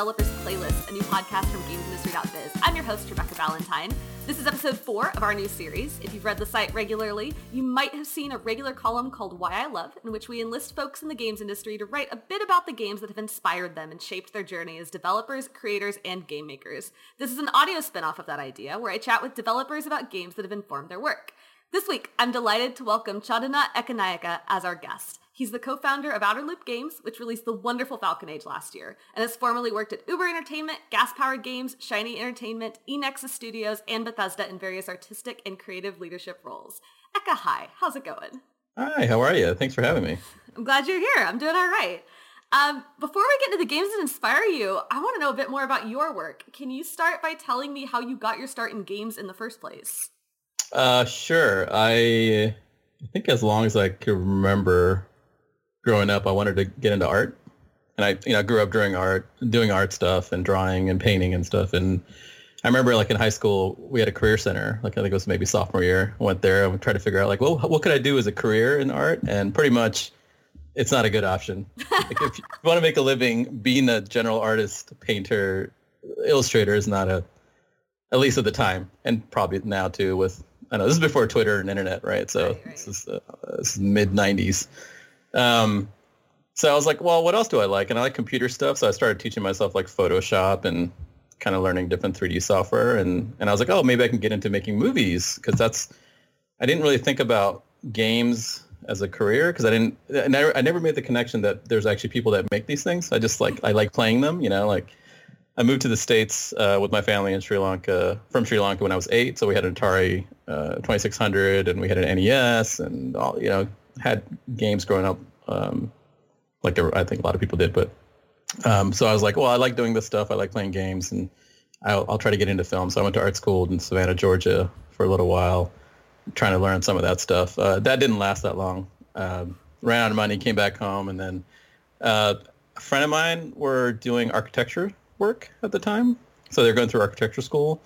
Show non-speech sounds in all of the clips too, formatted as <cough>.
Developers Playlist, a new podcast from GamesIndustry.biz. I'm your host, Rebecca Valentine. This is episode four of our new series. If you've read the site regularly, you might have seen a regular column called Why I Love, in which we enlist folks in the games industry to write a bit about the games that have inspired them and shaped their journey as developers, creators, and game makers. This is an audio spinoff of that idea, where I chat with developers about games that have informed their work. This week, I'm delighted to welcome Chandana Ekanayake as our guest. He's the co-founder of Outerloop Games, which released the wonderful Falcon Age last year, and has formerly worked at Uber Entertainment, Gas Powered Games, Shiny Entertainment, eNexus Studios, and Bethesda in various artistic and creative leadership roles. Eka, hi. How's it going? Hi, how are you? Thanks for having me. I'm glad you're here. I'm doing all right. Um, before we get into the games that inspire you, I want to know a bit more about your work. Can you start by telling me how you got your start in games in the first place? Uh, sure. I, I think as long as I can remember growing up, I wanted to get into art. And I, you know, grew up doing art, doing art stuff and drawing and painting and stuff. And I remember like in high school, we had a career center. Like I think it was maybe sophomore year. I went there and tried to figure out like, well, what could I do as a career in art? And pretty much it's not a good option. <laughs> like if you want to make a living, being a general artist, painter, illustrator is not a, at least at the time, and probably now too with I know this is before Twitter and internet, right? So right, right. this is, uh, is mid '90s. Um, so I was like, well, what else do I like? And I like computer stuff, so I started teaching myself like Photoshop and kind of learning different 3D software. And and I was like, oh, maybe I can get into making movies because that's I didn't really think about games as a career because I didn't I never, I never made the connection that there's actually people that make these things. I just like I like playing them, you know, like I moved to the States uh, with my family in Sri Lanka, from Sri Lanka when I was eight. So we had an Atari uh, 2600 and we had an NES and all, you know, had games growing up. Um, like I think a lot of people did, but um, so I was like, well, I like doing this stuff. I like playing games and I'll, I'll, try to get into film. So I went to art school in Savannah, Georgia for a little while, trying to learn some of that stuff. Uh, that didn't last that long. Um, ran out of money, came back home, and then uh, a friend of mine were doing architecture work at the time. So they're going through architecture school.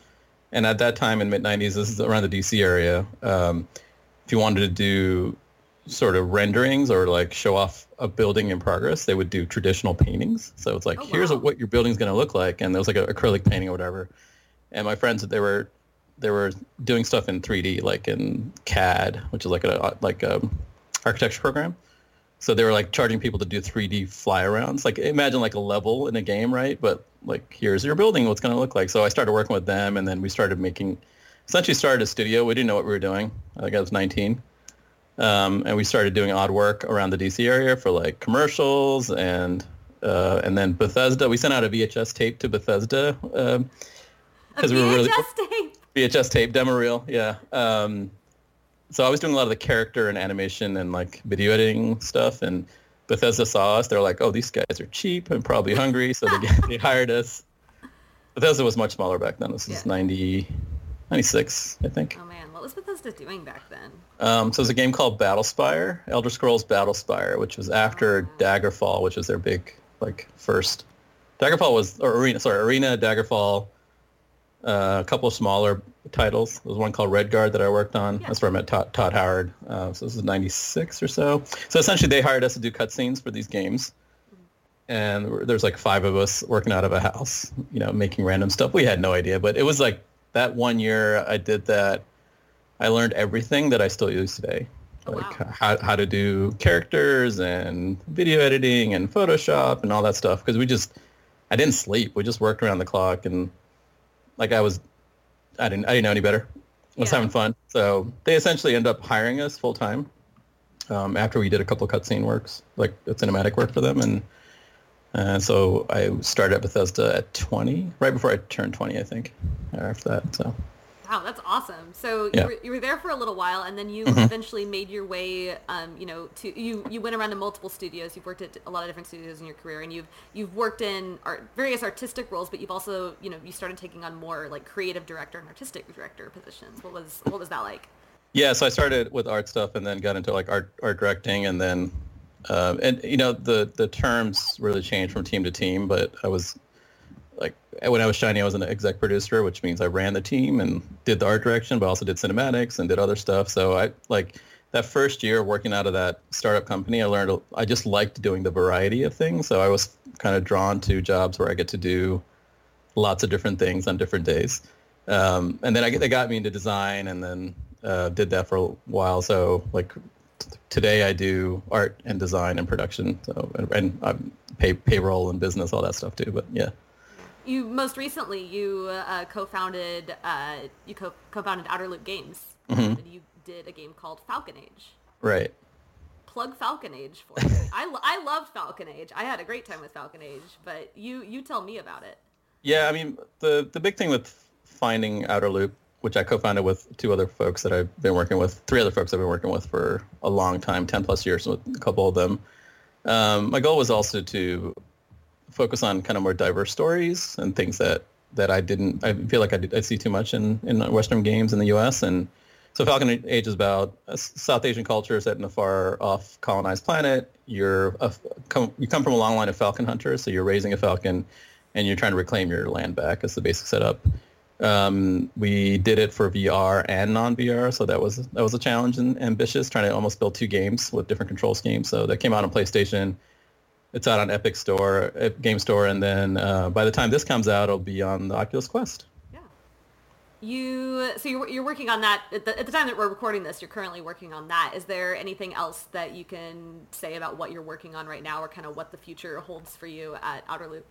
And at that time in mid 90s, this is around the DC area. Um, if you wanted to do sort of renderings or like show off a building in progress, they would do traditional paintings. So it's like, oh, here's wow. what your building's going to look like. And there was like an acrylic painting or whatever. And my friends, they were they were doing stuff in 3D, like in CAD, which is like a uh, like a architecture program. So they were like charging people to do 3D fly arounds. Like imagine like a level in a game, right? But like here's your building, what's going to look like. So I started working with them, and then we started making. Essentially, started a studio. We didn't know what we were doing. I think I was 19, um, and we started doing odd work around the DC area for like commercials and uh, and then Bethesda. We sent out a VHS tape to Bethesda because um, we were really tape. VHS tape demo reel. Yeah. Um, so I was doing a lot of the character and animation and like video editing stuff. And Bethesda saw us. They're like, oh, these guys are cheap and probably hungry. So they, <laughs> they hired us. Bethesda was much smaller back then. This was yeah. 90, 96, I think. Oh, was Bethesda doing back then? Um, so it was a game called Battlespire, Elder Scrolls Battlespire, which was after oh. Daggerfall, which was their big, like, first. Daggerfall was, or Arena, sorry, Arena, Daggerfall, uh, a couple of smaller titles. There was one called Redguard that I worked on. Yeah. That's where I met Todd, Todd Howard. Uh, so this is 96 or so. So essentially they hired us to do cutscenes for these games. And there's like five of us working out of a house, you know, making random stuff. We had no idea, but it was like that one year I did that. I learned everything that I still use today. Oh, like wow. how, how to do characters and video editing and Photoshop and all that stuff. Because we just, I didn't sleep. We just worked around the clock and like I was, I didn't, I didn't know any better. I was yeah. having fun. So they essentially end up hiring us full time um, after we did a couple cutscene works, like cinematic work for them. And uh, so I started at Bethesda at 20, right before I turned 20, I think, after that. So Wow, that's awesome. So yeah. you, were, you were there for a little while, and then you mm-hmm. eventually made your way. Um, you know, to you you went around to multiple studios. You've worked at a lot of different studios in your career, and you've you've worked in art, various artistic roles. But you've also you know you started taking on more like creative director and artistic director positions. What was what was that like? Yeah, so I started with art stuff, and then got into like art art directing, and then um, and you know the the terms really changed from team to team. But I was like when I was shiny, I was an exec producer, which means I ran the team and did the art direction, but also did cinematics and did other stuff. So I like that first year working out of that startup company, I learned I just liked doing the variety of things. So I was kind of drawn to jobs where I get to do lots of different things on different days. Um, and then I, they got me into design, and then uh, did that for a while. So like today, I do art and design and production. So and, and I'm pay, payroll and business, all that stuff too. But yeah. You most recently you uh, co-founded uh, you co- co-founded Outerloop Games. Mhm. And you did a game called Falcon Age. Right. Plug Falcon Age for me. <laughs> I, lo- I loved Falcon Age. I had a great time with Falcon Age, but you you tell me about it. Yeah, I mean, the the big thing with finding Outer Loop, which I co-founded with two other folks that I've been working with, three other folks I've been working with for a long time, 10 plus years with a couple of them. Um, my goal was also to focus on kind of more diverse stories and things that, that I didn't, I feel like I, did, I see too much in, in Western games in the U.S. And so Falcon Age is about S- South Asian culture set in a far off colonized planet. You're a, come, you come from a long line of falcon hunters, so you're raising a falcon and you're trying to reclaim your land back. That's the basic setup. Um, we did it for VR and non-VR, so that was that was a challenge and ambitious, trying to almost build two games with different control schemes. So that came out on PlayStation. It's out on Epic Store, Epic Game Store, and then uh, by the time this comes out, it'll be on the Oculus Quest. Yeah. You so you're, you're working on that at the, at the time that we're recording this. You're currently working on that. Is there anything else that you can say about what you're working on right now, or kind of what the future holds for you at Outerloop?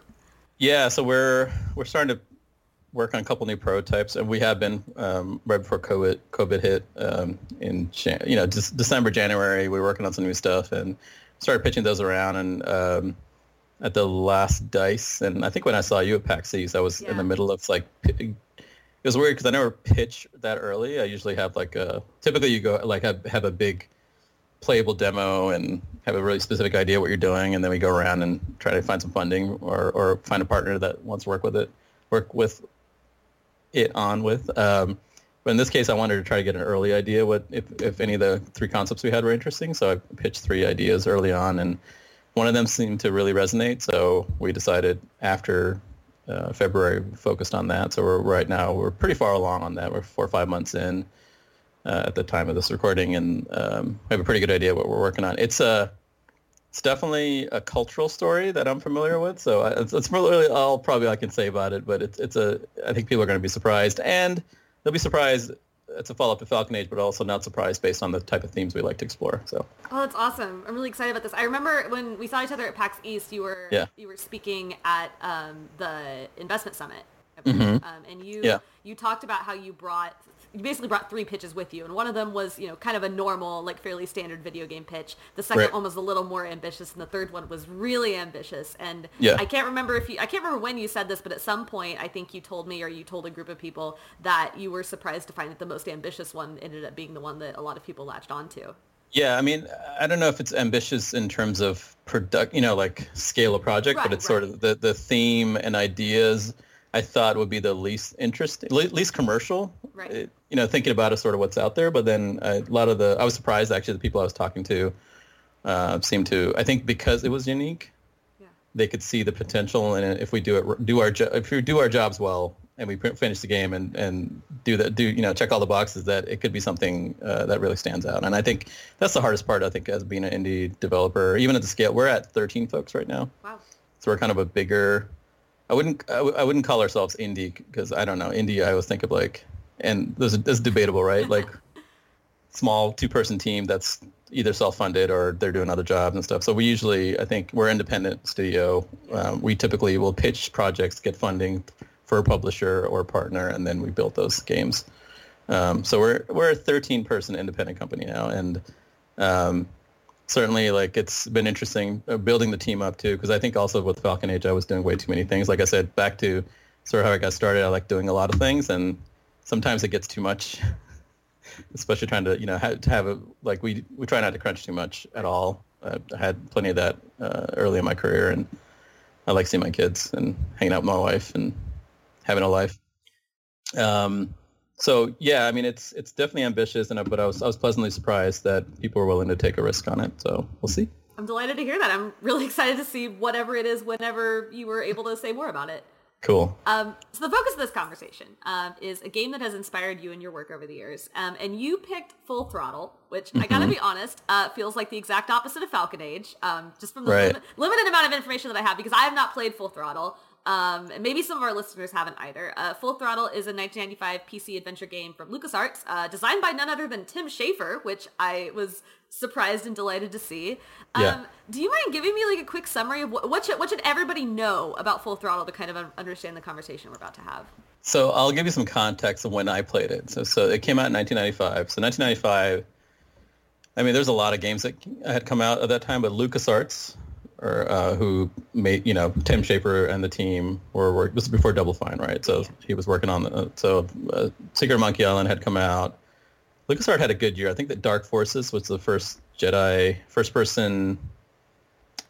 Yeah, so we're we're starting to work on a couple new prototypes, and we have been um, right before COVID COVID hit um, in you know just December January. We were working on some new stuff and started pitching those around. And um, at the last Dice, and I think when I saw you at PAX East, I was in the middle of like. It was weird because I never pitch that early. I usually have like a typically you go like have, have a big playable demo and have a really specific idea what you're doing, and then we go around and try to find some funding or, or find a partner that wants to work with it, work with it on with. Um, but in this case, I wanted to try to get an early idea what if, if any of the three concepts we had were interesting. So I pitched three ideas early on, and one of them seemed to really resonate. So we decided after uh, February focused on that. So we're right now we're pretty far along on that. We're four or five months in uh, at the time of this recording, and um, we have a pretty good idea what we're working on. It's a it's definitely a cultural story that I'm familiar with, so I, it's, it's really all probably I can say about it. But it's it's a I think people are going to be surprised, and they'll be surprised. It's a follow-up to Falcon Age, but also not surprised based on the type of themes we like to explore. So Oh, that's awesome! I'm really excited about this. I remember when we saw each other at PAX East, you were Yeah. you were speaking at um, the investment summit, Mhm. um, and you Yeah. you talked about how you brought you basically brought three pitches with you, and one of them was you know kind of a normal like fairly standard video game pitch. The second Right. one was a little more ambitious, and the third one was really ambitious. And Yeah. I can't remember if you I can't remember when you said this, but at some point I think you told me or you told a group of people that you were surprised to find that the most ambitious one ended up being the one that a lot of people latched onto. Yeah, I mean, I don't know if it's ambitious in terms of product, you know, like scale of project, Right, but it's sort of the, the theme and ideas I thought would be the least interesting, least commercial. Right. It- you know, thinking about is sort of what's out there, but then a lot of the, I was surprised actually the people I was talking to uh, seemed to, I think because it was unique, Yeah. they could see the potential and if we do it do our jo- if we do our jobs well and we finish the game and and do that do you know check all the boxes that it could be something uh, that really stands out and I think that's the hardest part I think as being an indie developer even at the scale we're at 13 folks right now Wow. so we're kind of a bigger I wouldn't I, w- I wouldn't call ourselves indie because I don't know indie I always think of like and this is, this is debatable right like <laughs> small two person team that's either self funded or they're doing other jobs and stuff. So we usually, I think we're independent studio. Um, we typically will pitch projects, get funding for a publisher or a partner, and then we build those games. Um, so we're we're a 13 person independent company now, and um, certainly like it's been interesting uh, building the team up too. Because I think also with Falcon Age, I was doing way too many things. Like I said, back to sort of how I got started. I like doing a lot of things, and sometimes it gets too much <laughs> especially trying to you know ha- to have a like we we try not to crunch too much at all. I had plenty of that uh, early in my career, and I like seeing my kids and hanging out with my wife and having a life. Um, so yeah, I mean it's it's definitely ambitious, and I- but I was I was pleasantly surprised that people were willing to take a risk on it. So we'll see. I'm delighted to hear that. I'm really <laughs> excited to see whatever it is whenever you were able to say more about it. Cool. Um, so the focus of this conversation um, is a game that has inspired you in your work over the years, um, and you picked Full Throttle, which I gotta be honest, uh, feels like the exact opposite of Falcon Age, um, just from the Right. lim- limited amount of information that I have, because I have not played Full Throttle. Um, and maybe some of our listeners haven't either. Uh, Full Throttle is a 1995 PC adventure game from LucasArts, uh, designed by none other than Tim Schafer, which I was surprised and delighted to see. Um, Yeah. Do you mind giving me like a quick summary of what, what should what should everybody know about Full Throttle to kind of un- understand the conversation we're about to have? So I'll give you some context of when I played it. So, so it came out in 1995. So 1995, I mean, there's a lot of games that had come out at that time, but LucasArts, or uh, who made, you know, Tim Schafer and the team were work. This is before Double Fine, right? So he was working on the. So uh, Secret of Monkey Island had come out. LucasArts had a good year. I think that Dark Forces was the first Jedi, first-person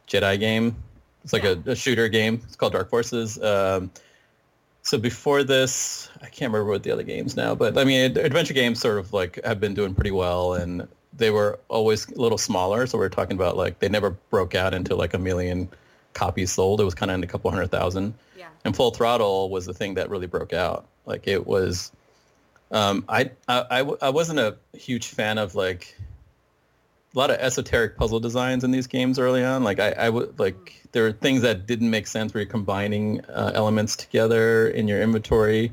Jedi game. It's like Yeah. a, a shooter game. It's called Dark Forces. Um, so before this, I can't remember what the other games now, but I mean, adventure games sort of like have been doing pretty well, and they were always a little smaller. So we are talking about like they never broke out into like a million copies sold. It was kind of in a couple hundred thousand. Yeah. And Full Throttle was the thing that really broke out. Like it was, um, I, I, I wasn't a huge fan of like a lot of esoteric puzzle designs in these games early on. Like I, I would like there are things that didn't make sense where you're combining uh, elements together in your inventory.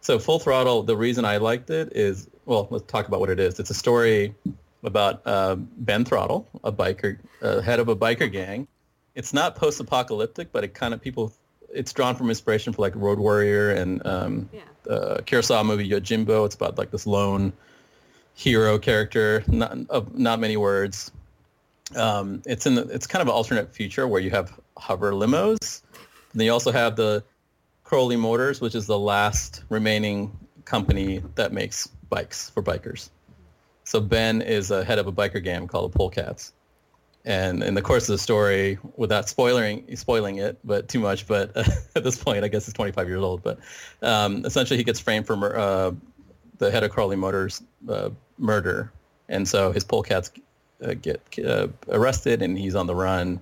So Full Throttle, the reason I liked it is, well, let's talk about what it is. It's a story about uh, Ben Throttle, a biker, uh, head of a biker gang. It's not post-apocalyptic, but it kind of people. It's drawn from inspiration for like Road Warrior and um, Yeah. uh, Kurosawa movie Yojimbo. It's about like this lone hero character, not of not many words. Um, it's in the, it's kind of an alternate future where you have hover limos. And then you also have the Corley Motors, which is the last remaining company that makes bikes for bikers. So Ben is a head of a biker gang called the Polecats. And in the course of the story, without spoiling spoiling it, but too much, but <laughs> at this point, I guess it's 25 years old. But um, essentially, he gets framed for uh, the head of Corley Motors uh, murder, and so his polecats uh, get uh, arrested, and he's on the run,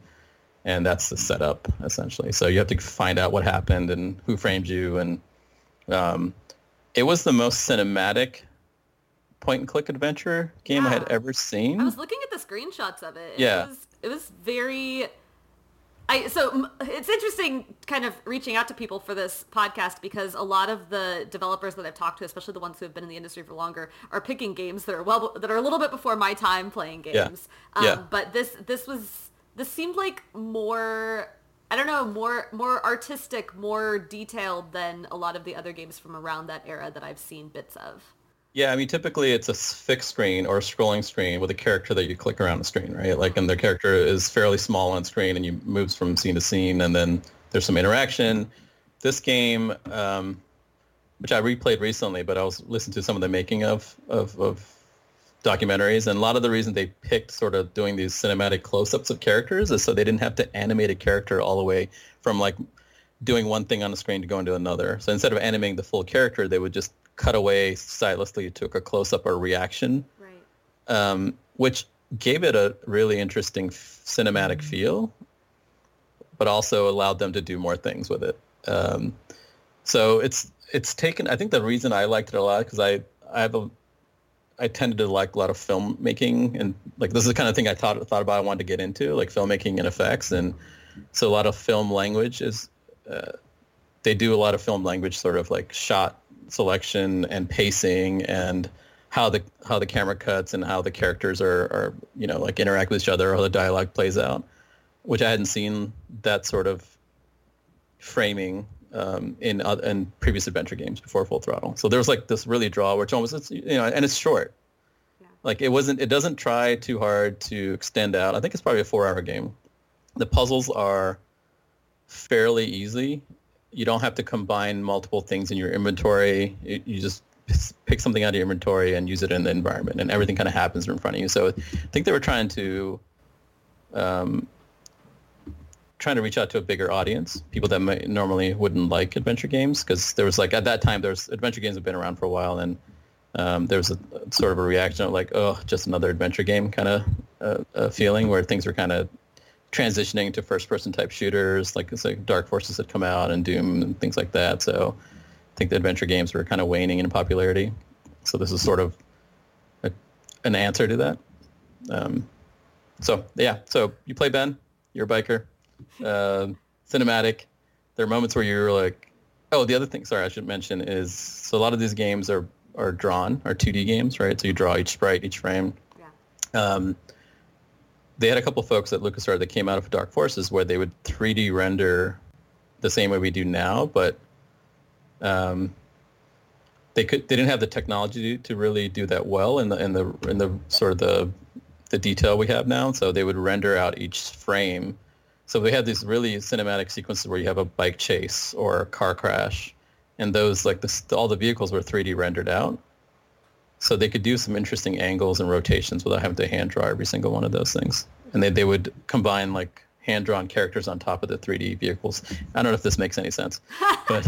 and that's the setup essentially. So you have to find out what happened and who framed you, and um, it was the most cinematic point and click adventure game I had ever seen. I was looking at the screenshots of it. It Yeah. was, it was very. I so it's interesting, kind of reaching out to people for this podcast because a lot of the developers that I've talked to, especially the ones who have been in the industry for longer, are picking games that are well that are a little bit before my time playing Yeah. games. Um, Yeah. But this this was this seemed like more. I don't know, more more artistic, more detailed than a lot of the other games from around that era that I've seen bits of. Yeah, I mean, typically it's a fixed screen or a scrolling screen with a character that you click around the screen, right? Like, and their character is fairly small on screen and you moves from scene to scene, and then there's some interaction. This game, um, which I replayed recently, but I was listening to some of the making of, of, of documentaries, and a lot of the reason they picked sort of doing these cinematic close-ups of characters is so they didn't have to animate a character all the way from like doing one thing on the screen to go into another. So instead of animating the full character, they would just cut away stylistically took a close-up or reaction, Right. um, which gave it a really interesting f- cinematic feel, but also allowed them to do more things with it. Um, so it's it's taken. I think the reason I liked it a lot because I I have a I tended to like a lot of filmmaking and like this is the kind of thing I thought thought about I wanted to get into like filmmaking and effects and so a lot of film language is uh, they do a lot of film language sort of like shot selection and pacing and how the how the camera cuts and how the characters are, are you know like interact with each other or how the dialogue plays out which I hadn't seen that sort of framing um, in oth- in previous adventure games before Full Throttle. So there was like this really draw, which almost it's you know, and it's short. Yeah. Like it wasn't, it doesn't try too hard to extend out. I think it's probably a four-hour game. The puzzles are fairly easy. You don't have to combine multiple things in your inventory. You, just pick something out of your inventory and use it in the environment, and everything kind of happens in front of you. So I think they were trying to um, trying to reach out to a bigger audience, people that might normally wouldn't like adventure games, because there was like at that time there's adventure games have been around for a while, and um, there was a sort of a reaction of like, oh, just another adventure game kind of uh, uh, feeling where things were kind of transitioning to first-person type shooters, like it's like Dark Forces had come out and Doom and things like that. So I think the adventure games were kind of waning in popularity. So this is sort of a, an answer to that. Um, so yeah, so you play Ben, you're a biker, uh, cinematic. There are moments where you're like, oh, the other thing, sorry, I should mention is so a lot of these games are are drawn, are 2D games, right? So you draw each sprite, each frame. Yeah. Um, they had a couple folks at LucasArts that came out of Dark Forces where they would 3D render the same way we do now, but um, they could they didn't have the technology to really do that well in the in the in the sort of the the detail we have now. So they would render out each frame. So they had these really cinematic sequences where you have a bike chase or a car crash, and those like the, all the vehicles were 3D rendered out. So they could do some interesting angles and rotations without having to hand draw every single one of those things. And they, they would combine like hand-drawn characters on top of the 3D vehicles. I don't know if this makes any sense, <laughs> but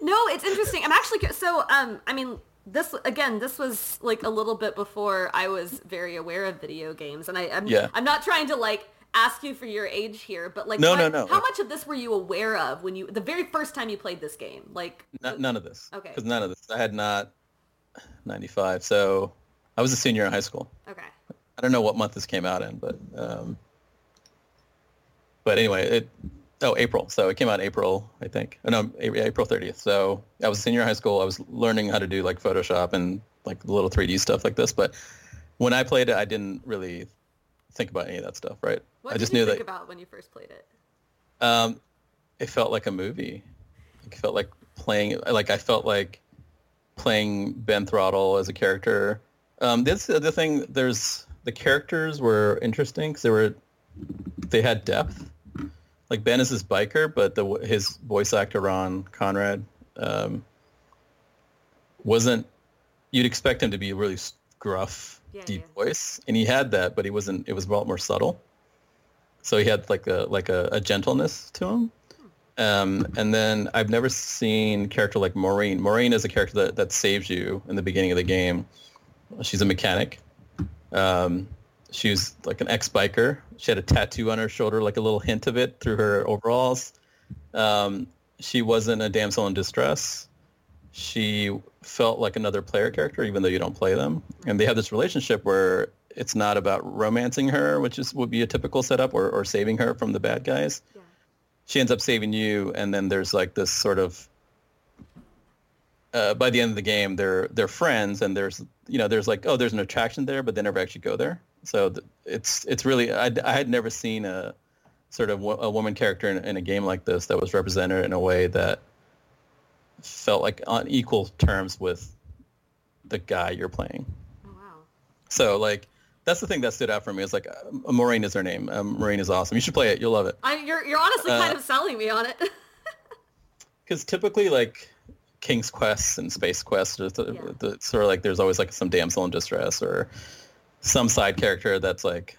no, it's interesting. I'm actually so. Um, I mean, this again, this was like a little bit before I was very aware of video games, and I, I'm, yeah. I'm not trying to like ask you for your age here, but like, no, what, no, no. How much of this were you aware of when you the very first time you played this game? Like, N- none of this. Okay. Because none of this. I had not 95, so I was a senior in high school. Okay. I don't know what month this came out in, but um, but anyway, it oh April. So it came out April, I think. Oh, no, April 30th. So I was a senior in high school. I was learning how to do like Photoshop and like little 3D stuff like this. But when I played it, I didn't really think about any of that stuff, right? What I just did you knew think that, about when you first played it? Um, it felt like a movie. It felt like playing. Like I felt like playing Ben Throttle as a character. Um, this the thing. There's the characters were interesting because they were they had depth. Like Ben is this biker, but the his voice actor Roy Conrad um, wasn't. You'd expect him to be a really gruff, yeah, deep yeah. voice, and he had that, but he wasn't. It was a lot more subtle. So he had like a like a, a gentleness to him. Um, and then I've never seen a character like Maureen. Maureen is a character that, that saves you in the beginning of the game. She's a mechanic. Um, she was like an ex-biker. She had a tattoo on her shoulder, like a little hint of it through her overalls. Um, she wasn't a damsel in distress. She felt like another player character, even though you don't play them. And they have this relationship where it's not about romancing her, which is would be a typical setup, or, or saving her from the bad guys. She ends up saving you, and then there's like this sort of uh, by the end of the game, they're they're friends, and there's you know there's like oh there's an attraction there, but they never actually go there. So it's it's really I, I had never seen a sort of a woman character in, in, a game like this that was represented in a way that felt like on equal terms with the guy you're playing. Oh, wow. So like that's the thing that stood out for me. Is like uh, Maureen is her name. Um, Maureen is awesome. You should play it. You'll love it. I, you're you're honestly uh, kind of selling me on it. <laughs> Because typically like King's Quest and Space Quest, the, yeah. sort of like there's always like some damsel in distress or some side character that's like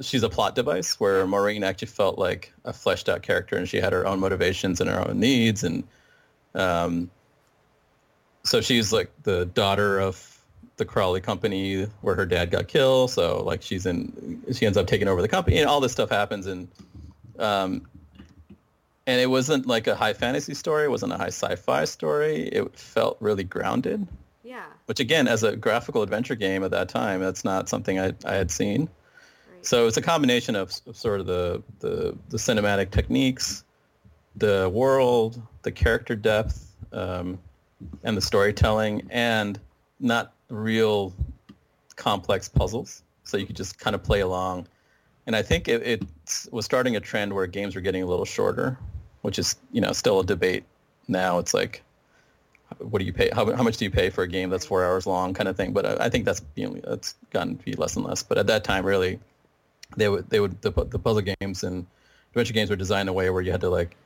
she's a plot device where Maureen actually felt like a fleshed out character and she had her own motivations and her own needs and um, so she's like the daughter of the Corley company where her dad got killed so like she's in she ends up taking over the company and all this stuff happens and um, and it wasn't like a high fantasy story it wasn't a high sci-fi story it felt really grounded yeah. Which again, as a graphical adventure game at that time, that's not something I, I had seen. Right. So it's a combination of, of sort of the, the, the cinematic techniques, the world, the character depth, um, and the storytelling, and not real complex puzzles. So you could just kind of play along. And I think it, it was starting a trend where games were getting a little shorter, which is, you know, still a debate now. It's like, what do you pay? How, how much do you pay for a game that's four hours long, kind of thing? But I, I think that's you know, that's gotten to be less and less. But at that time, really, they would they would the, the puzzle games and adventure games were designed in a way where you had to like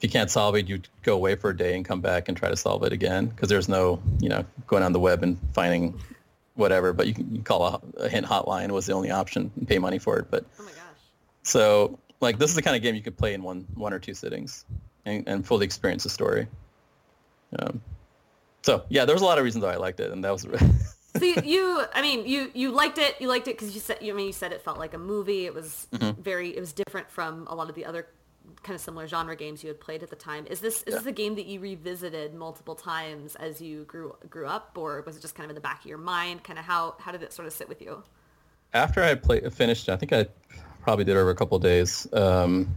if you can't solve it, you'd go away for a day and come back and try to solve it again because there's no you know going on the web and finding whatever. But you can, you can call a, a, hint hotline was the only option and pay money for it. But oh my gosh. So like this is the kind of game you could play in one one or two sittings and, and fully experience the story. Um, so yeah, there was a lot of reasons why I liked it, and that was. <laughs> so you, you, I mean, you you liked it. You liked it because you said, you I mean, you said it felt like a movie. It was mm-hmm. very, it was different from a lot of the other kind of similar genre games you had played at the time. Is this is yeah. this a game that you revisited multiple times as you grew grew up, or was it just kind of in the back of your mind? Kind of how how did it sort of sit with you? After I played finished, I think I probably did over a couple days. Um,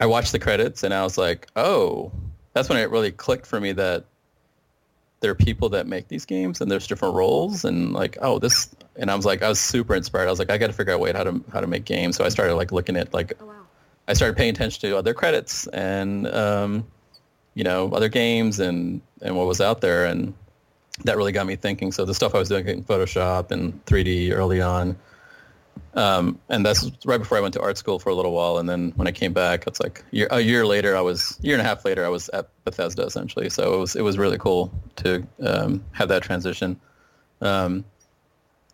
I watched the credits and I was like, oh, that's when it really clicked for me that there are people that make these games and there's different roles and like, oh, this, and I was like, I was super inspired. I was like, I got to figure out a way how to how to make games. So I started like looking at like, oh, wow. I started paying attention to other credits and um, you know other games and and what was out there and that really got me thinking. So the stuff I was doing in Photoshop and 3D early on um, and that's right before I went to art school for a little while. And then when I came back, it's like year, a year later, I was year and a half later, I was at Bethesda essentially. So it was it was really cool to um, have that transition. Um,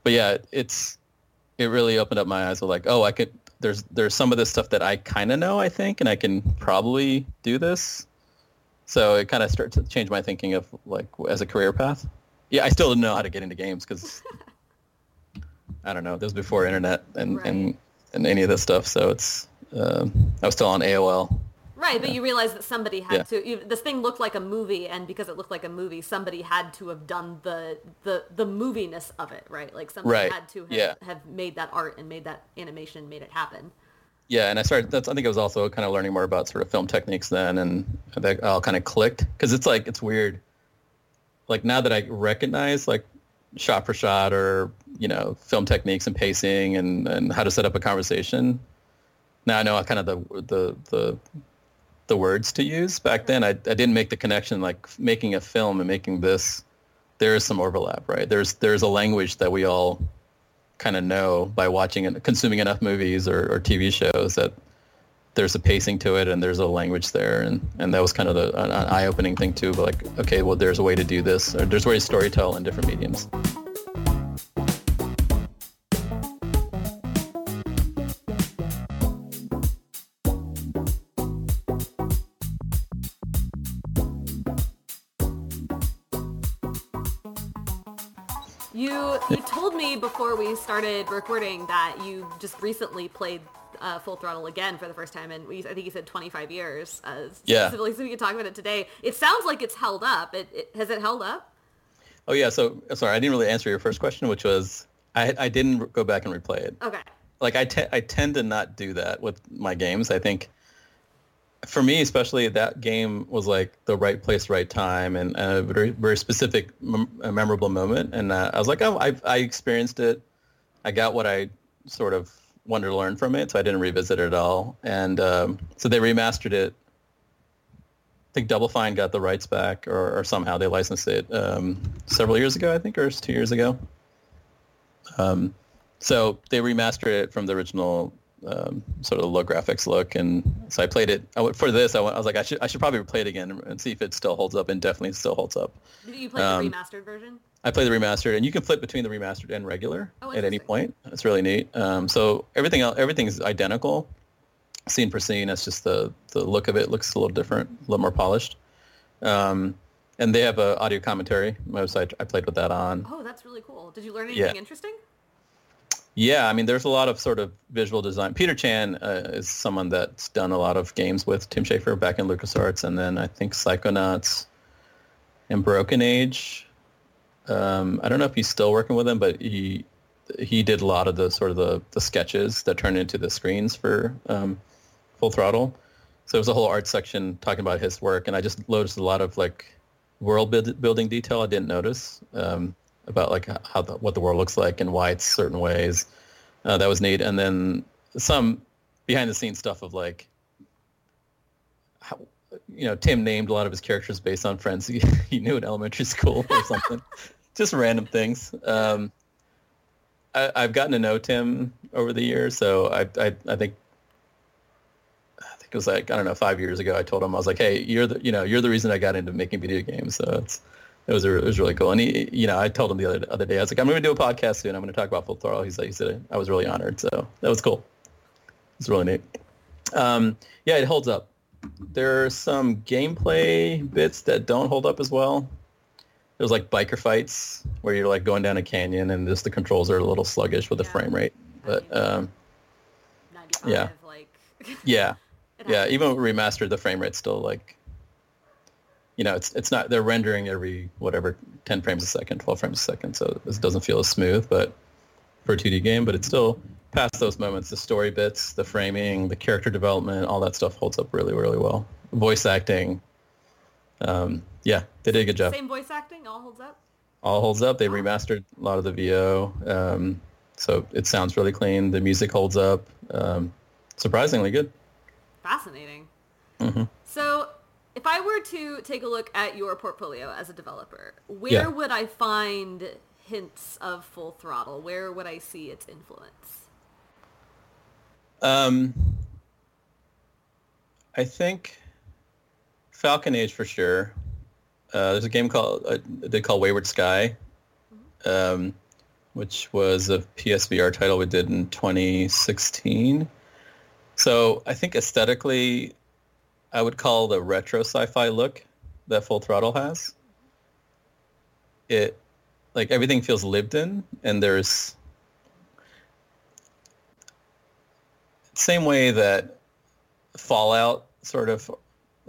but yeah, it's it really opened up my eyes. Of like, oh, I could. There's there's some of this stuff that I kind of know, I think, and I can probably do this. So it kind of started to change my thinking of like as a career path. Yeah, I still didn't know how to get into games because <laughs> I don't know. This was before internet and right. and, and any of this stuff. So it's uh, I was still on AOL. Right, but you realize that somebody had yeah. to. You, this thing looked like a movie, and because it looked like a movie, somebody had to have done the the the moviness of it, right? Like somebody right. had to have, yeah. have made that art and made that animation, made it happen. Yeah, and I started. That's I think I was also kind of learning more about sort of film techniques then, and that all kind of clicked because it's like it's weird. Like now that I recognize like shot for shot or you know film techniques and pacing and, and how to set up a conversation. Now I know kind of the the the the words to use. Back then, I, I didn't make the connection like making a film and making this. There is some overlap, right? There's there's a language that we all kind of know by watching and consuming enough movies or, or TV shows that there's a pacing to it and there's a language there and, and that was kind of the, an, an eye-opening thing too but like okay well there's a way to do this or there's ways to storytell in different mediums we started recording that you just recently played uh, Full Throttle again for the first time and I think you said 25 years. Uh, yeah. So, so we can talk about it today. It sounds like it's held up. It, it, has it held up? Oh yeah. So sorry, I didn't really answer your first question, which was I, I didn't go back and replay it. Okay. Like I, te- I tend to not do that with my games. I think for me, especially that game was like the right place, right time, and, and a very, very specific, mem- memorable moment. And uh, I was like, oh, I, I experienced it. I got what I sort of wanted to learn from it, so I didn't revisit it at all. And um, so they remastered it. I think Double Fine got the rights back, or, or somehow they licensed it um, several years ago, I think, or two years ago. Um, so they remastered it from the original um, sort of low graphics look, and so I played it I, for this. I, went, I, was like, I should I should probably play it again and see if it still holds up, and definitely still holds up. Did you play the um, remastered version? I play the remastered, and you can flip between the remastered and regular oh, at any point. It's really neat. Um, so everything else, everything's identical, scene for scene. It's just the the look of it looks a little different, a little more polished. Um, and they have a audio commentary website. I played with that on. Oh, that's really cool. Did you learn anything yeah. interesting? Yeah, I mean, there's a lot of sort of visual design. Peter Chan uh, is someone that's done a lot of games with Tim Schafer back in LucasArts, and then I think Psychonauts and Broken Age um, I don't know if he's still working with him, but he he did a lot of the sort of the, the sketches that turned into the screens for um, Full Throttle. So there was a whole art section talking about his work, and I just noticed a lot of like world building detail I didn't notice um, about like how the, what the world looks like and why it's certain ways. Uh, that was neat, and then some behind the scenes stuff of like how, you know, Tim named a lot of his characters based on friends he, <laughs> he knew in elementary school or something just random things. Um, I, have gotten to know Tim over the years, so I, I, I think I think it was like I don't know five years ago. I told him I was like, hey, you're the you know you're the reason I got into making video games. So it's it was it was really cool. And he you know I told him the other other day I was like I'm going to do a podcast soon. I'm going to talk about Full Throttle. He said he said I was really honored. So that was cool. It's really neat. Um, yeah, it holds up. There are some gameplay bits that don't hold up as well. There's like biker fights where you're like going down a canyon and just the controls are a little sluggish with the frame rate. But um, Yeah. like <laughs> yeah, yeah. Even remastered, the frame rate's still like, you know, it's it's not they're rendering every whatever 10 frames a second, 12 frames a second, so it doesn't feel as smooth. But for a 2D game, but it's still past those moments, the story bits, the framing, the character development, all that stuff holds up really, really well. Voice acting, um, yeah, they did a good job. Same voice acting, all holds up. all holds up. They remastered a lot of the VO, um, so it sounds really clean. The music holds up, um, surprisingly good. Fascinating. Mm-hmm. So, if I were to take a look at your portfolio as a developer, where Yeah. would I find hints of Full Throttle? Where would I see its influence? Um, I think Falcon Age for sure. Uh, there's a game called uh, they call Wayward Sky, um, which was a PSVR title we did in 2016. So I think aesthetically, I would call the retro sci-fi look that Full Throttle has. It like everything feels lived in, and there's same way that Fallout sort of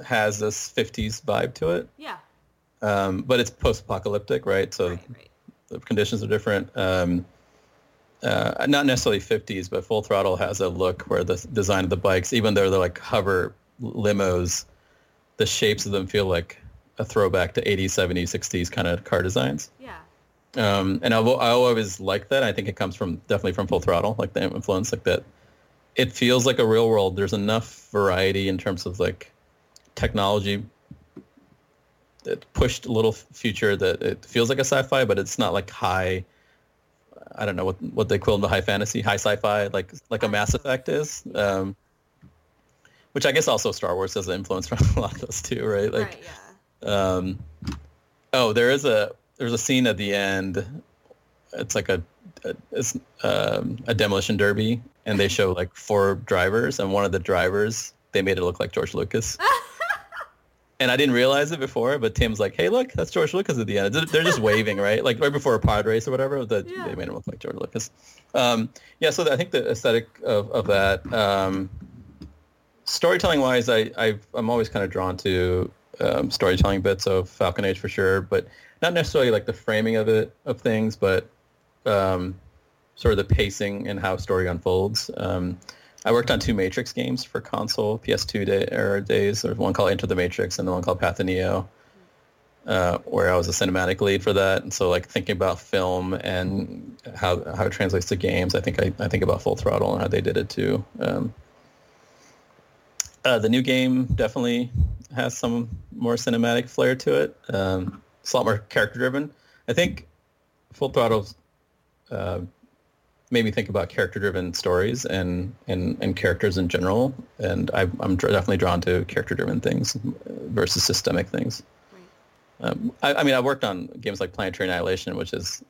has this 50s vibe to it, Yeah. um, but it's post-apocalyptic, right? So right, right. the conditions are different. Um, uh, not necessarily 50s, but Full Throttle has a look where the design of the bikes, even though they're like hover limos, the shapes of them feel like a throwback to 80s, 70s, 60s kind of car designs. Yeah. Um, and I've, I always like that. I think it comes from definitely from Full Throttle, like the influence, like that. It feels like a real world. There's enough variety in terms of like technology that pushed a little future that it feels like a sci-fi, but it's not like high. I don't know what what they equivalent to high fantasy, high sci-fi, like like a Mass Effect is. Um, which I guess also Star Wars has an influence <laughs> from a lot of those too, right? Like, right, yeah. um, oh, there is a there's a scene at the end. It's like a, a it's um, a demolition derby, and they show like four drivers, and one of the drivers they made it look like George Lucas. <laughs> and I didn't realize it before, but Tim's like, "Hey, look, that's George Lucas at the end." They're- just <laughs> waving, right? Like right before a pod race or whatever. That Yeah. they made him look like George Lucas. Um, yeah, so I think the aesthetic of of that. Um, storytelling wise, I, I I'm always kind of drawn to um, storytelling bits of Falcon Age for sure, but not necessarily like the framing of it of things, but um, sort of the pacing and how story unfolds. Um, I worked on two Matrix games for console PS2 day, era days. There's one called Enter the Matrix and the one called Path of Neo, uh, where I was a cinematic lead for that. And so like thinking about film and how how it translates to games, I think I, I think about Full Throttle and how they did it too. Um, uh, the new game definitely has some more cinematic flair to it. Um, it's a lot more character driven. I think Full Throttle's uh, made me think about character driven stories and, and, and characters in general. And I, I'm dr- definitely drawn to character driven things versus systemic things. Right. Um, I, I mean, I worked on games like Planetary Annihilation, which is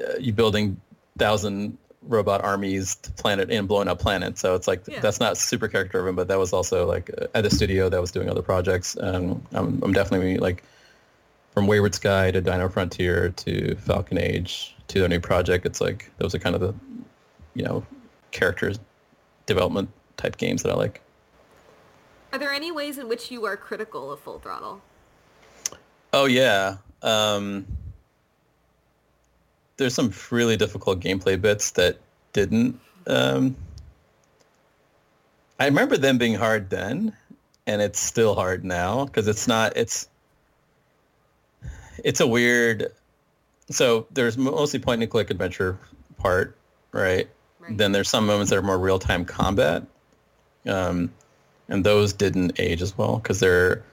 uh, you building thousand robot armies to planet and blowing up planets. So it's like Yeah. that's not super character driven, but that was also like at a studio that was doing other projects. Um, I'm, I'm definitely like from Wayward Sky to Dino Frontier to Falcon Age to their new project. It's like those are kind of the you know characters development type games that I like. Are there any ways in which you are critical of Full Throttle? Oh yeah. Um, there's some really difficult gameplay bits that didn't. Um, I remember them being hard then, and it's still hard now because it's not. It's it's a weird. So there's mostly point and click adventure part, right? Right. Then there's some moments that are more real time combat, um, and those didn't age as well because they're.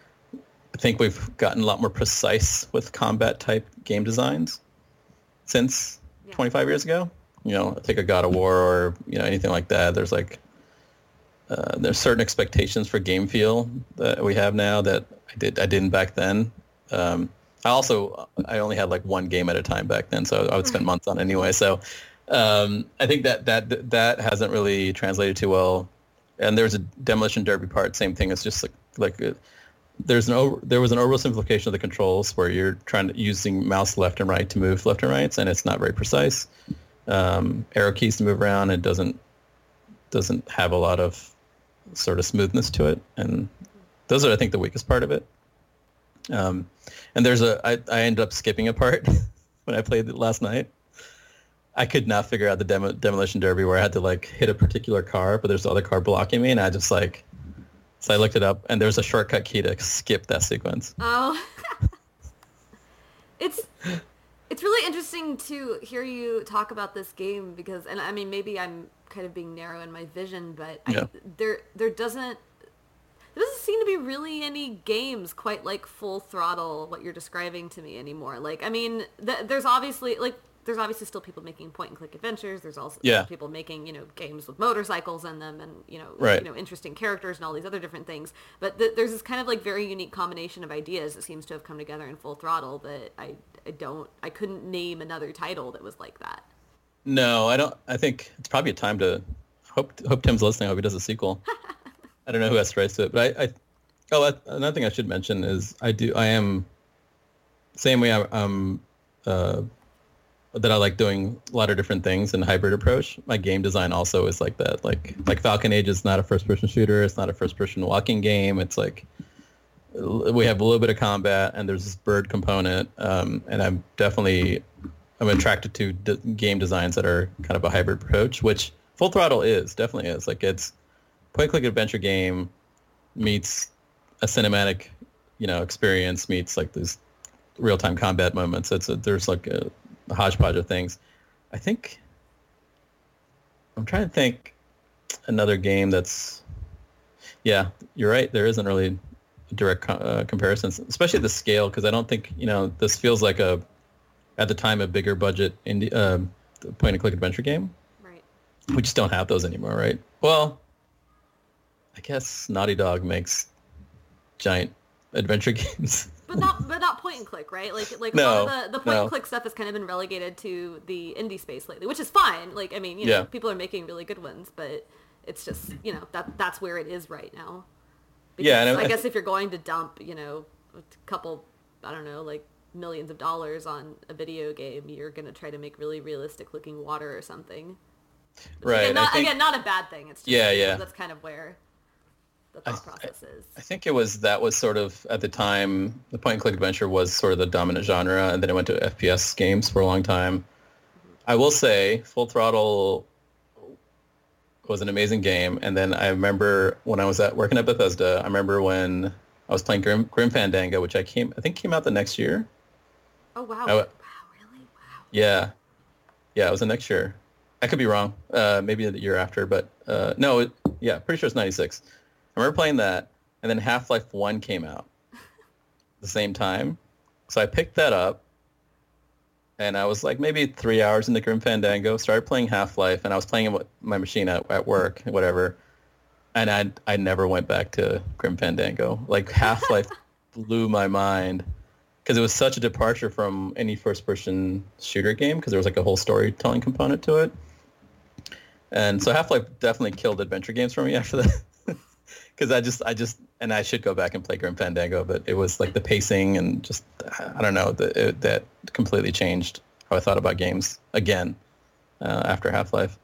I think we've gotten a lot more precise with combat type game designs since Yeah. 25 years ago. You know, take a God of War or you know anything like that. There's like uh, there's certain expectations for game feel that we have now that I did I didn't back then. Um, I also I only had like one game at a time back then, so I would spend months on it anyway. So um, I think that that that hasn't really translated too well. And there's a demolition derby part, same thing. It's just like like uh, there's an over, there was an oversimplification of the controls where you're trying to using mouse left and right to move left and right, and it's not very precise. Um, arrow keys to move around. It doesn't doesn't have a lot of sort of smoothness to it, and those are I think the weakest part of it. Um, and there's a I, I ended up skipping a part <laughs> when I played it last night. I could not figure out the demo, demolition derby where I had to like hit a particular car, but there's the other car blocking me, and I just like so I looked it up, and there's a shortcut key to skip that sequence. Oh, <laughs> it's it's really interesting to hear you talk about this game because, and I mean, maybe I'm kind of being narrow in my vision, but Yeah. I, there there doesn't there doesn't seem to be really any games quite like full throttle what you're describing to me anymore. Like, I mean, th- there's obviously like there's obviously still people making point and click adventures. There's also Yeah. people making you know games with motorcycles in them and you know Right. you know interesting characters and all these other different things. But th- there's this kind of like very unique combination of ideas that seems to have come together in full throttle. That I I don't I couldn't name another title that was like that. No, I don't. I think it's probably a time to hope hope Tim's listening. I hope he does a sequel. <laughs> I don't know who has rights to it, but I. I oh, another thing I should mention is I do. I am same way. I'm. uh, that I like doing a lot of different things in hybrid approach. My game design also is like that. Like like Falcon Age is not a first person shooter. It's not a first person walking game. It's like we have a little bit of combat and there's this bird component. Um, and I'm definitely I'm attracted to d- game designs that are kind of a hybrid approach, which Full Throttle is definitely is. Like it's point click adventure game meets a cinematic, you know, experience meets like these real time combat moments. It's a, there's like a, a hodgepodge of things. I think I'm trying to think another game that's yeah, you're right. There isn't really direct uh, comparisons, especially the scale, because I don't think you know this feels like a at the time a bigger budget indie uh, point and click adventure game. Right. We just don't have those anymore, right? Well, I guess Naughty Dog makes giant adventure <laughs> games. But not, but not point and click, right? Like, like No, a lot of the, the point no. and click stuff has kind of been relegated to the indie space lately, which is fine. Like, I mean, you know, Yeah. people are making really good ones, but it's just, you know, that that's where it is right now. Because Yeah, and I- I guess if you're going to dump, you know, a couple, I don't know, like millions of dollars on a video game, you're gonna try to make really realistic looking water or something. Which, Right, Again, not, think- again, not a bad thing. It's just, Yeah, yeah. That's kind of where the I- process is. I think it was that was sort of at the time the point and click adventure was sort of the dominant genre, and then it went to FPS games for a long time. I will say, Full Throttle was an amazing game, and then I remember when I was at working at Bethesda, I remember when I was playing Grim, Grim Fandango, which I came I think came out the next year. Oh wow! I wow, really? Wow. Yeah, yeah, it was the next year. I could be wrong. Uh, maybe the year after, but uh, no, it, yeah, pretty sure it's '96. I remember playing that, and then Half-Life One came out the same time, so I picked that up, and I was like maybe three hours into Grim Fandango. Started playing Half-Life, and I was playing it with my machine at, at work, whatever, and I I never went back to Grim Fandango. Like Half-Life <laughs> blew my mind because it was such a departure from any first-person shooter game because there was like a whole storytelling component to it. And so Half-Life definitely killed adventure games for me after that. <laughs> Because I just, I just, and I should go back and play Grim Fandango, but it was like the pacing and just, I don't know, the, it, that completely changed how I thought about games again uh, after Half-Life.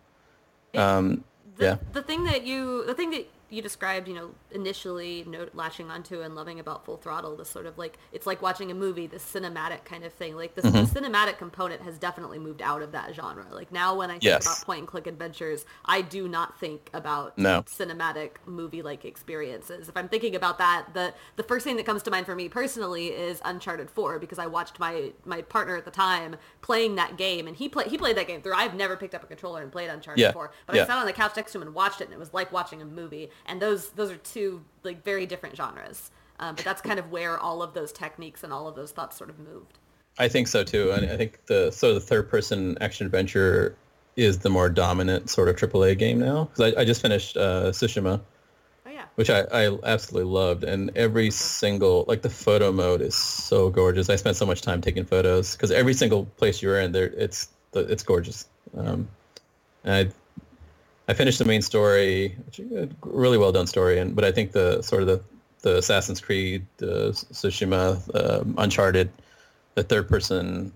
Um, the, yeah. the thing that you the thing that you described you know initially note latching onto and loving about full throttle this sort of like it's like watching a movie this cinematic kind of thing like this Mm-hmm. the cinematic component has definitely moved out of that genre like now when i think Yes. about point and click adventures i do not think about No. cinematic movie like experiences if i'm thinking about that the the first thing that comes to mind for me personally is uncharted 4 because i watched my my partner at the time playing that game and he played he played that game through i've never picked up a controller and played uncharted Yeah. 4 but Yeah. I sat on the couch next to him and watched it, and it was like watching a movie. And those those are two like very different genres. Um, but that's kind of where all of those techniques and all of those thoughts sort of moved. I think so too, and I think the so the third person action adventure is the more dominant sort of AAA game now. Because I, I just finished uh, Tsushima, Oh yeah, which I, I absolutely loved, and every single like the photo mode is so gorgeous. I spent so much time taking photos because every single place you're in, there it's the, it's gorgeous. Um, and I I finished the main story, which is a really well done story, and but I think the sort of the the Assassin's Creed, the Tsushima, uh, Uncharted, the third-person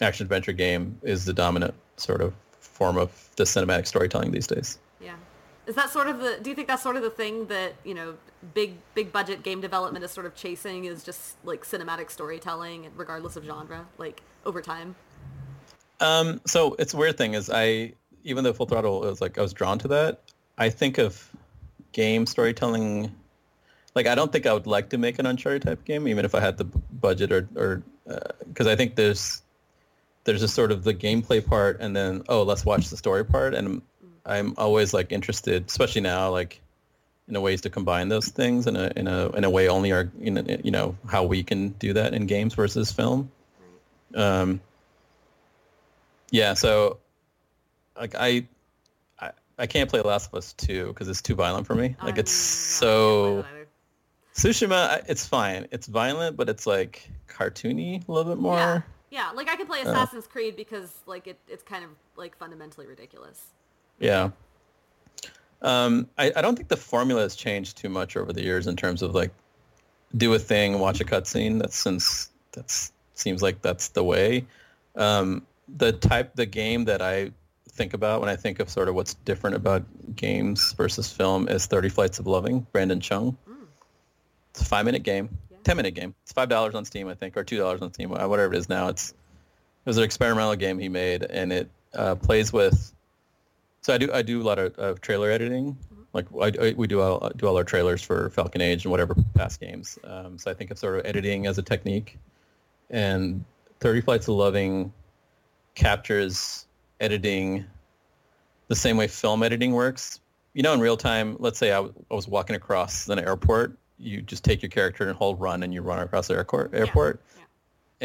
action adventure game is the dominant sort of form of the cinematic storytelling these days. Yeah. Is that sort of the do you think that's sort of the thing that, you know, big big budget game development is sort of chasing is just like cinematic storytelling regardless of genre, like over time? Um so it's a weird thing is I even though Full Throttle was like I was drawn to that, I think of game storytelling like I don't think I would like to make an Uncharted type game, even if I had the budget or or because uh, I think there's there's a sort of the gameplay part and then oh let's watch the story part and I'm always like interested, especially now, like in a ways to combine those things in a in a in a way only our you know, you know how we can do that in games versus film. Um, yeah, so like I, I I can't play Last of Us two because it's too violent for me. Like it's so. Tsushima, it's fine. It's violent, but it's like cartoony a little bit more. Yeah, yeah. like I can play uh. Assassin's uh, Creed because like it, it's kind of like fundamentally ridiculous. Yeah. Um, I, I don't think the formula has changed too much over the years in terms of like do a thing, watch a cutscene. That's since that's seems like that's the way. Um, the type, the game that I think about when I think of sort of what's different about games versus film is 30 Flights of Loving, Brendon Chung. Mm. It's a five minute game, yeah. 10 minute game. It's $5 on Steam, I think, or $2 on Steam, whatever it is now. It's, it was an experimental game he made and it uh, plays with so I do I do a lot of, of trailer editing. Like I, I, we do all, do all our trailers for Falcon Age and whatever past games. Um, so I think of sort of editing as a technique, and Thirty Flights of Loving captures editing the same way film editing works. You know, in real time, let's say I, w- I was walking across an airport, you just take your character and hold run, and you run across the airport. Airport. Yeah. Yeah.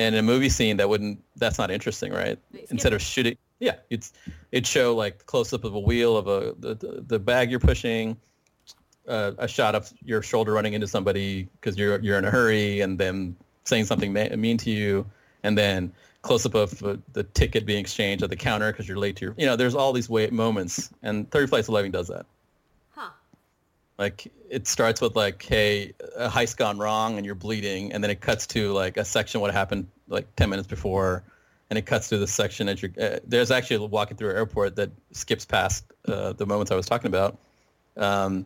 And in a movie scene, that wouldn't. That's not interesting, right? Instead of shooting, yeah, it's it'd show like close up of a wheel of a the, the bag you're pushing, uh, a shot of your shoulder running into somebody because you're you're in a hurry, and then saying something mean to you, and then close up of uh, the ticket being exchanged at the counter because you're late to your you know there's all these way moments, and Thirty Flights of Loving does that. Huh. Like it starts with like, hey, a heist gone wrong and you're bleeding, and then it cuts to like a section what happened like ten minutes before and it cuts through the section as you're, uh, there's actually walking through an airport that skips past uh, the moments I was talking about. Um,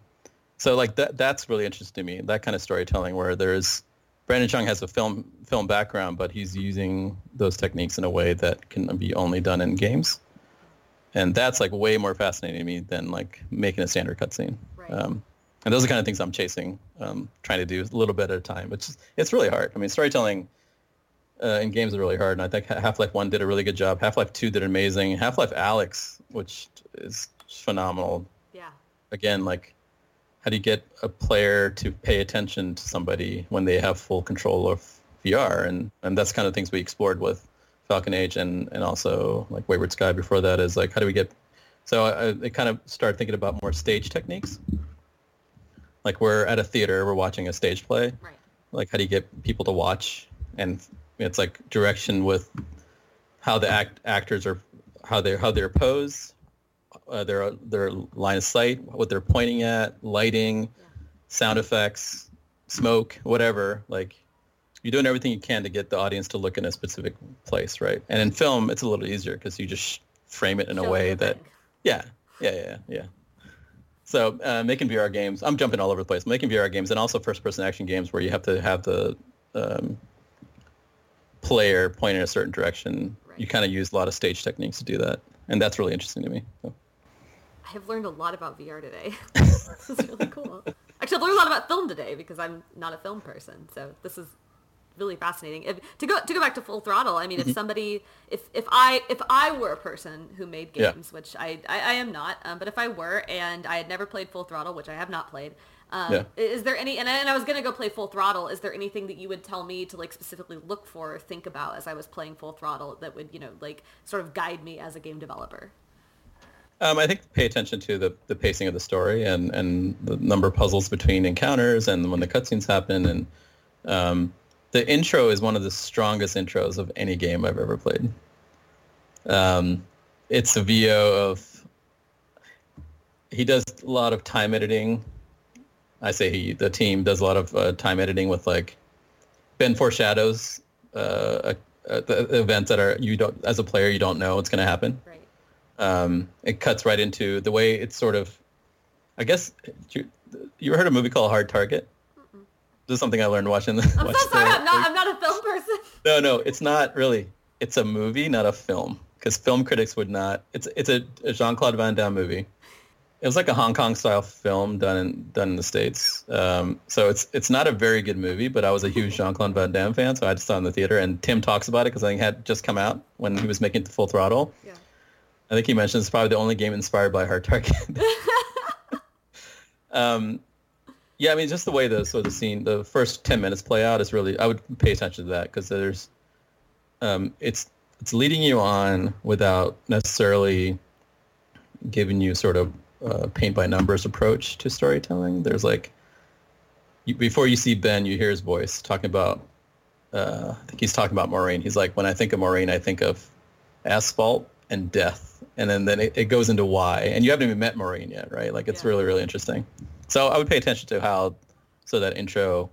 so like that, that's really interesting to me, that kind of storytelling where there's, Brendon Chung has a film film background, but he's using those techniques in a way that can be only done in games. And that's like way more fascinating to me than like making a standard cutscene. Right. Um, and those are the kind of things I'm chasing, um, trying to do a little bit at a time, which is, it's really hard. I mean, storytelling – uh, in games are really hard, and I think Half-Life One did a really good job. Half-Life Two did amazing. Half-Life Alyx, which is phenomenal. Yeah. Again, like, how do you get a player to pay attention to somebody when they have full control of VR? And and that's kind of things we explored with Falcon Age and and also like Wayward Sky before that is like how do we get so I, I kind of started thinking about more stage techniques. Like we're at a theater, we're watching a stage play. Right. Like how do you get people to watch and it's like direction with how the act, actors are, how they how they're posed, uh, their their line of sight, what they're pointing at, lighting, sound effects, smoke, whatever. Like you're doing everything you can to get the audience to look in a specific place, right? And in film, it's a little easier because you just frame it in a way that, yeah, yeah, yeah, yeah. So uh, making VR games, I'm jumping all over the place. Making VR games and also first-person action games where you have to have the um, player point in a certain direction, right. you kind of use a lot of stage techniques to do that, and that's really interesting to me. So. I have learned a lot about VR today. <laughs> this is really cool. Actually, I've learned a lot about film today because I'm not a film person, so this is really fascinating. If, to go to go back to Full Throttle, I mean, if mm-hmm. somebody, if if I if I were a person who made games, yeah. which I, I, I am not, um, but if I were and I had never played Full Throttle, which I have not played, um, yeah. Is there any, and I, and I was going to go play Full Throttle. Is there anything that you would tell me to like specifically look for or think about as I was playing Full Throttle that would, you know, like sort of guide me as a game developer? Um, I think pay attention to the, the pacing of the story and, and the number of puzzles between encounters and when the cutscenes happen. And um, the intro is one of the strongest intros of any game I've ever played. Um, it's a VO of he does a lot of time editing I say he, the team does a lot of uh, time editing with like Ben foreshadows uh, uh, the events that are you don't as a player you don't know what's going to happen. Right. Um, it cuts right into the way it's sort of. I guess you, you heard a movie called Hard Target? This is something I learned watching. The, I'm so sorry. I'm not. I'm not a film person. <laughs> No, no, it's not really. It's a movie, not a film, because film critics would not. It's it's a, a Jean Claude Van Damme movie. It was like a Hong Kong style film done in done in the states. Um, so it's it's not a very good movie, but I was a huge Jean Claude Van Damme fan, so I just saw it in the theater. And Tim talks about it because I think it had just come out when he was making it to Full Throttle. Yeah. I think he mentioned it's probably the only game inspired by Hard Target. <laughs> um, yeah, I mean, just the way the sort of the scene, the first ten minutes play out is really. I would pay attention to that because there's, um, it's it's leading you on without necessarily giving you sort of uh, paint by numbers approach to storytelling. There's like, you, before you see Ben, you hear his voice talking about. Uh, I think he's talking about Maureen. He's like, when I think of Maureen, I think of asphalt and death, and then then it, it goes into why. And you haven't even met Maureen yet, right? Like it's Yeah. really really interesting. So I would pay attention to how so that intro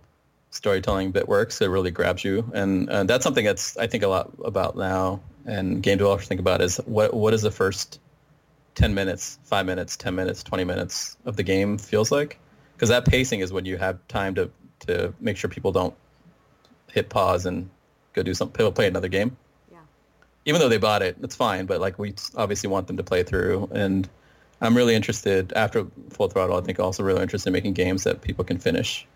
storytelling bit works. It really grabs you, and uh, that's something that's I think a lot about now, and game developers think about is what what is the first ten minutes, five minutes, ten minutes, twenty minutes of the game feels like, because that pacing is when you have time to to make sure people don't hit pause and go do something, play another game. Even though they bought it, it's fine. But like we obviously want them to play through, and I'm really interested after Full Throttle. I think also really interested in making games that people can finish.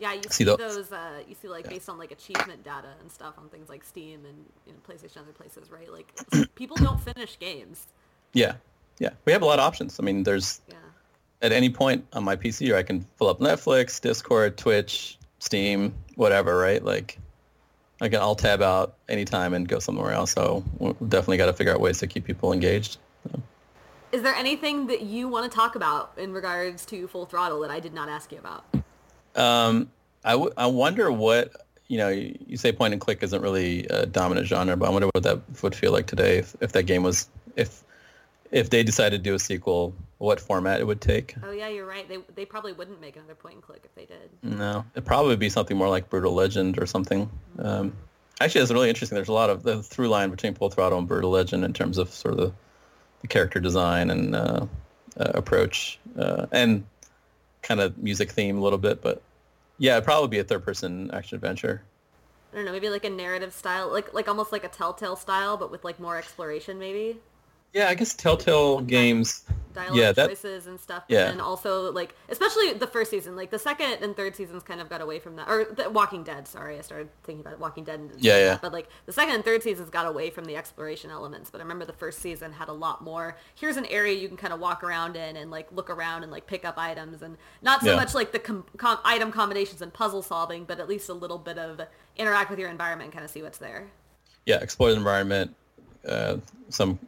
Yeah, you see, See those- those. Uh, you see like based on like achievement data and stuff on things like Steam and you know, PlayStation and other places, right? Like <clears throat> people don't finish games. Yeah, yeah. We have a lot of options. I mean, there's Yeah. at any point on my PC, I can pull up Netflix, Discord, Twitch, Steam, whatever. Right? Like I can alt tab out anytime and go somewhere else. So we definitely got to figure out ways to keep people engaged. Is there anything that you want to talk about in regards to Full Throttle that I did not ask you about? Um, I, w- I wonder what you know. You, you say point and click isn't really a dominant genre, but I wonder what that would feel like today if, if that game was if if they decided to do a sequel, what format it would take. Oh yeah, you're right. They they probably wouldn't make another point and click if they did. No, it'd probably be something more like Brutal Legend or something. Um, actually, it's really interesting. There's a lot of the through line between Full Throttle and Brutal Legend in terms of sort of the, the character design and uh, uh, approach uh, and kind of music theme a little bit. But yeah, it'd probably be a third person action adventure. I don't know, maybe like a narrative style, like like almost like a Telltale style, but with like more exploration, maybe Yeah, I guess Telltale games. dialogue Yeah, that- choices and stuff. yeah. and also like especially the first season, like the second and third seasons kind of got away from that. Or the Walking Dead. Sorry, I started thinking about Walking Dead. And Yeah, yeah. But like the second and third seasons got away from the exploration elements. But I remember the first season had a lot more. Here's an area you can kind of walk around in and like look around and like pick up items and not so Yeah. much like the com- com- item combinations and puzzle solving, but at least a little bit of interact with your environment and kind of see what's there. Yeah, explore the environment. Uh, some,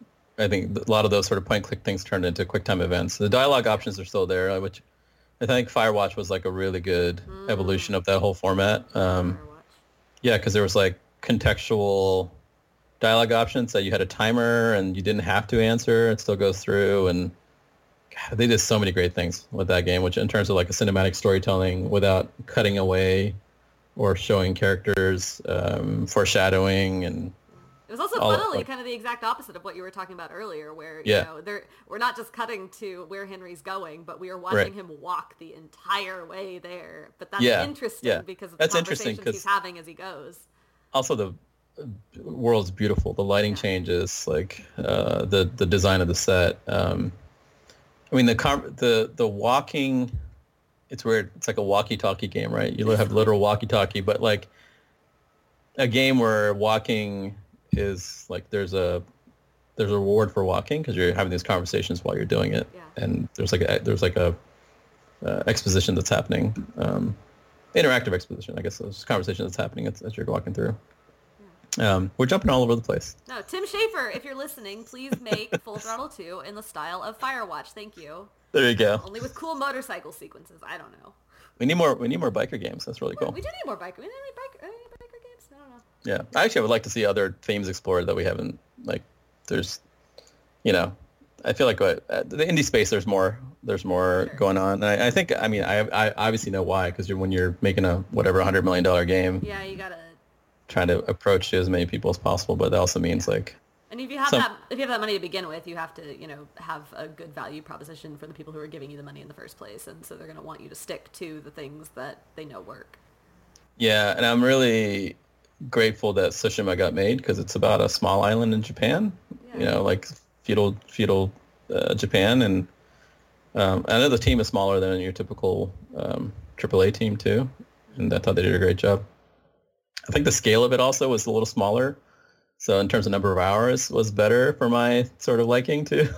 I think a lot of those sort of point click things turned into QuickTime events. The dialogue options are still there, uh, which I think Firewatch was like a really good evolution of that whole format. Um, yeah, because there was like contextual dialogue options that you had a timer and you didn't have to answer. It still goes through, and God, they did so many great things with that game. Which in terms of like a cinematic storytelling without cutting away or showing characters, um, foreshadowing, and It was also all- funnily like- kind of the exact opposite of what you were talking about earlier, where Yeah. you know they're, we're not just cutting to where Henry's going, but we are watching Right. him walk the entire way there. But that's Yeah, interesting yeah. because of That's the interesting conversations 'cause- he's having as he goes. also the world's beautiful. The lighting changes, like uh, the the design of the set. Um, I mean the the the walking. It's weird. It's like a walkie-talkie game, right? You have <laughs> literal walkie-talkie, but like a game where walking is like there's a there's a reward for walking because you're having these conversations while you're doing it, Yeah. and there's like a there's like a uh, exposition that's happening. Um, interactive exposition, I guess. There's conversation that's happening as, as you're walking through. Um, we're jumping all over the place. No, Tim Schafer, if you're listening, please make Full <laughs> Throttle 2 in the style of Firewatch. Thank you. There you go. Only with cool motorcycle sequences. I don't know. We need more. We need more biker games. That's really cool. We do need more biker. We need biker, any biker games? I don't know. Yeah, I would like to see other themes explored that we haven't. Like, there's, you know, I feel like what, uh, the indie space. There's more there's more sure. going on. And I, I, think, I mean, I, I obviously know why because you're, when you're making a whatever hundred million dollar game, yeah, you gotta trying to approach to as many people as possible. But that also means yeah. like, and if you have some, that, if you have that money to begin with, you have to, you know, have a good value proposition for the people who are giving you the money in the first place, and so they're going to want you to stick to the things that they know work. Yeah, and I'm really grateful that Tsushima got made because it's about a small island in Japan. Yeah. You know, like feudal feudal uh, Japan, and um, I know the team is smaller than your typical um, AAA team too, and I thought they did a great job. I think the scale of it also was a little smaller, so in terms of number of hours, was better for my sort of liking too.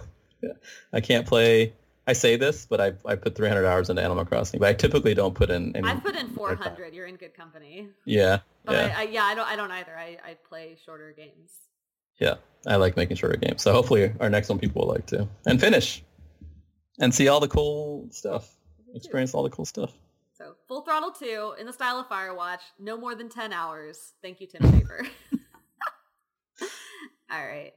<laughs> I can't play. I say this, but I I put 300 hours into Animal Crossing, but I typically don't put in. Any, I put in 400. You're in good company. Yeah, but yeah. I, I, yeah, I don't I don't either. I, I play shorter games. Yeah, I like making shorter games. So hopefully our next one people will like too. And finish. And see all the cool stuff. Experience all the cool stuff. So full throttle two in the style of Firewatch, no more than ten hours. Thank you, Tim Schafer. <laughs> all right.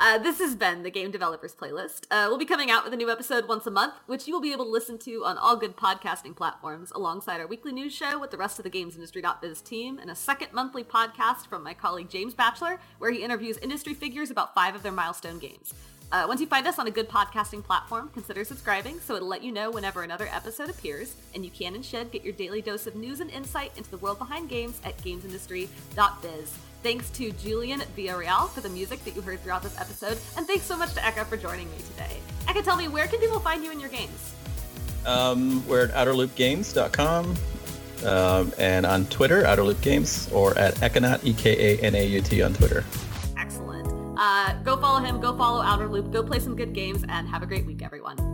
Uh, this has been the Game Developers Playlist. Uh, we'll be coming out with a new episode once a month, which you will be able to listen to on all good podcasting platforms, alongside our weekly news show with the rest of the GamesIndustry.biz team, and a second monthly podcast from my colleague James Batchelor, where he interviews industry figures about five of their milestone games. Uh, once you find us on a good podcasting platform, consider subscribing so it'll let you know whenever another episode appears, and you can and should get your daily dose of news and insight into the world behind games at GamesIndustry.biz. Thanks to Julian Villarreal for the music that you heard throughout this episode, and thanks so much to Eka for joining me today. Eka, tell me, where can people find you in your games? Um, we're at outerloopgames.com um, and on Twitter, outerloopgames, or at Ekanaut, E-K-A-N-A-U-T on Twitter. Uh, go follow him, go follow Outerloop. go play some good games, and have a great week, everyone.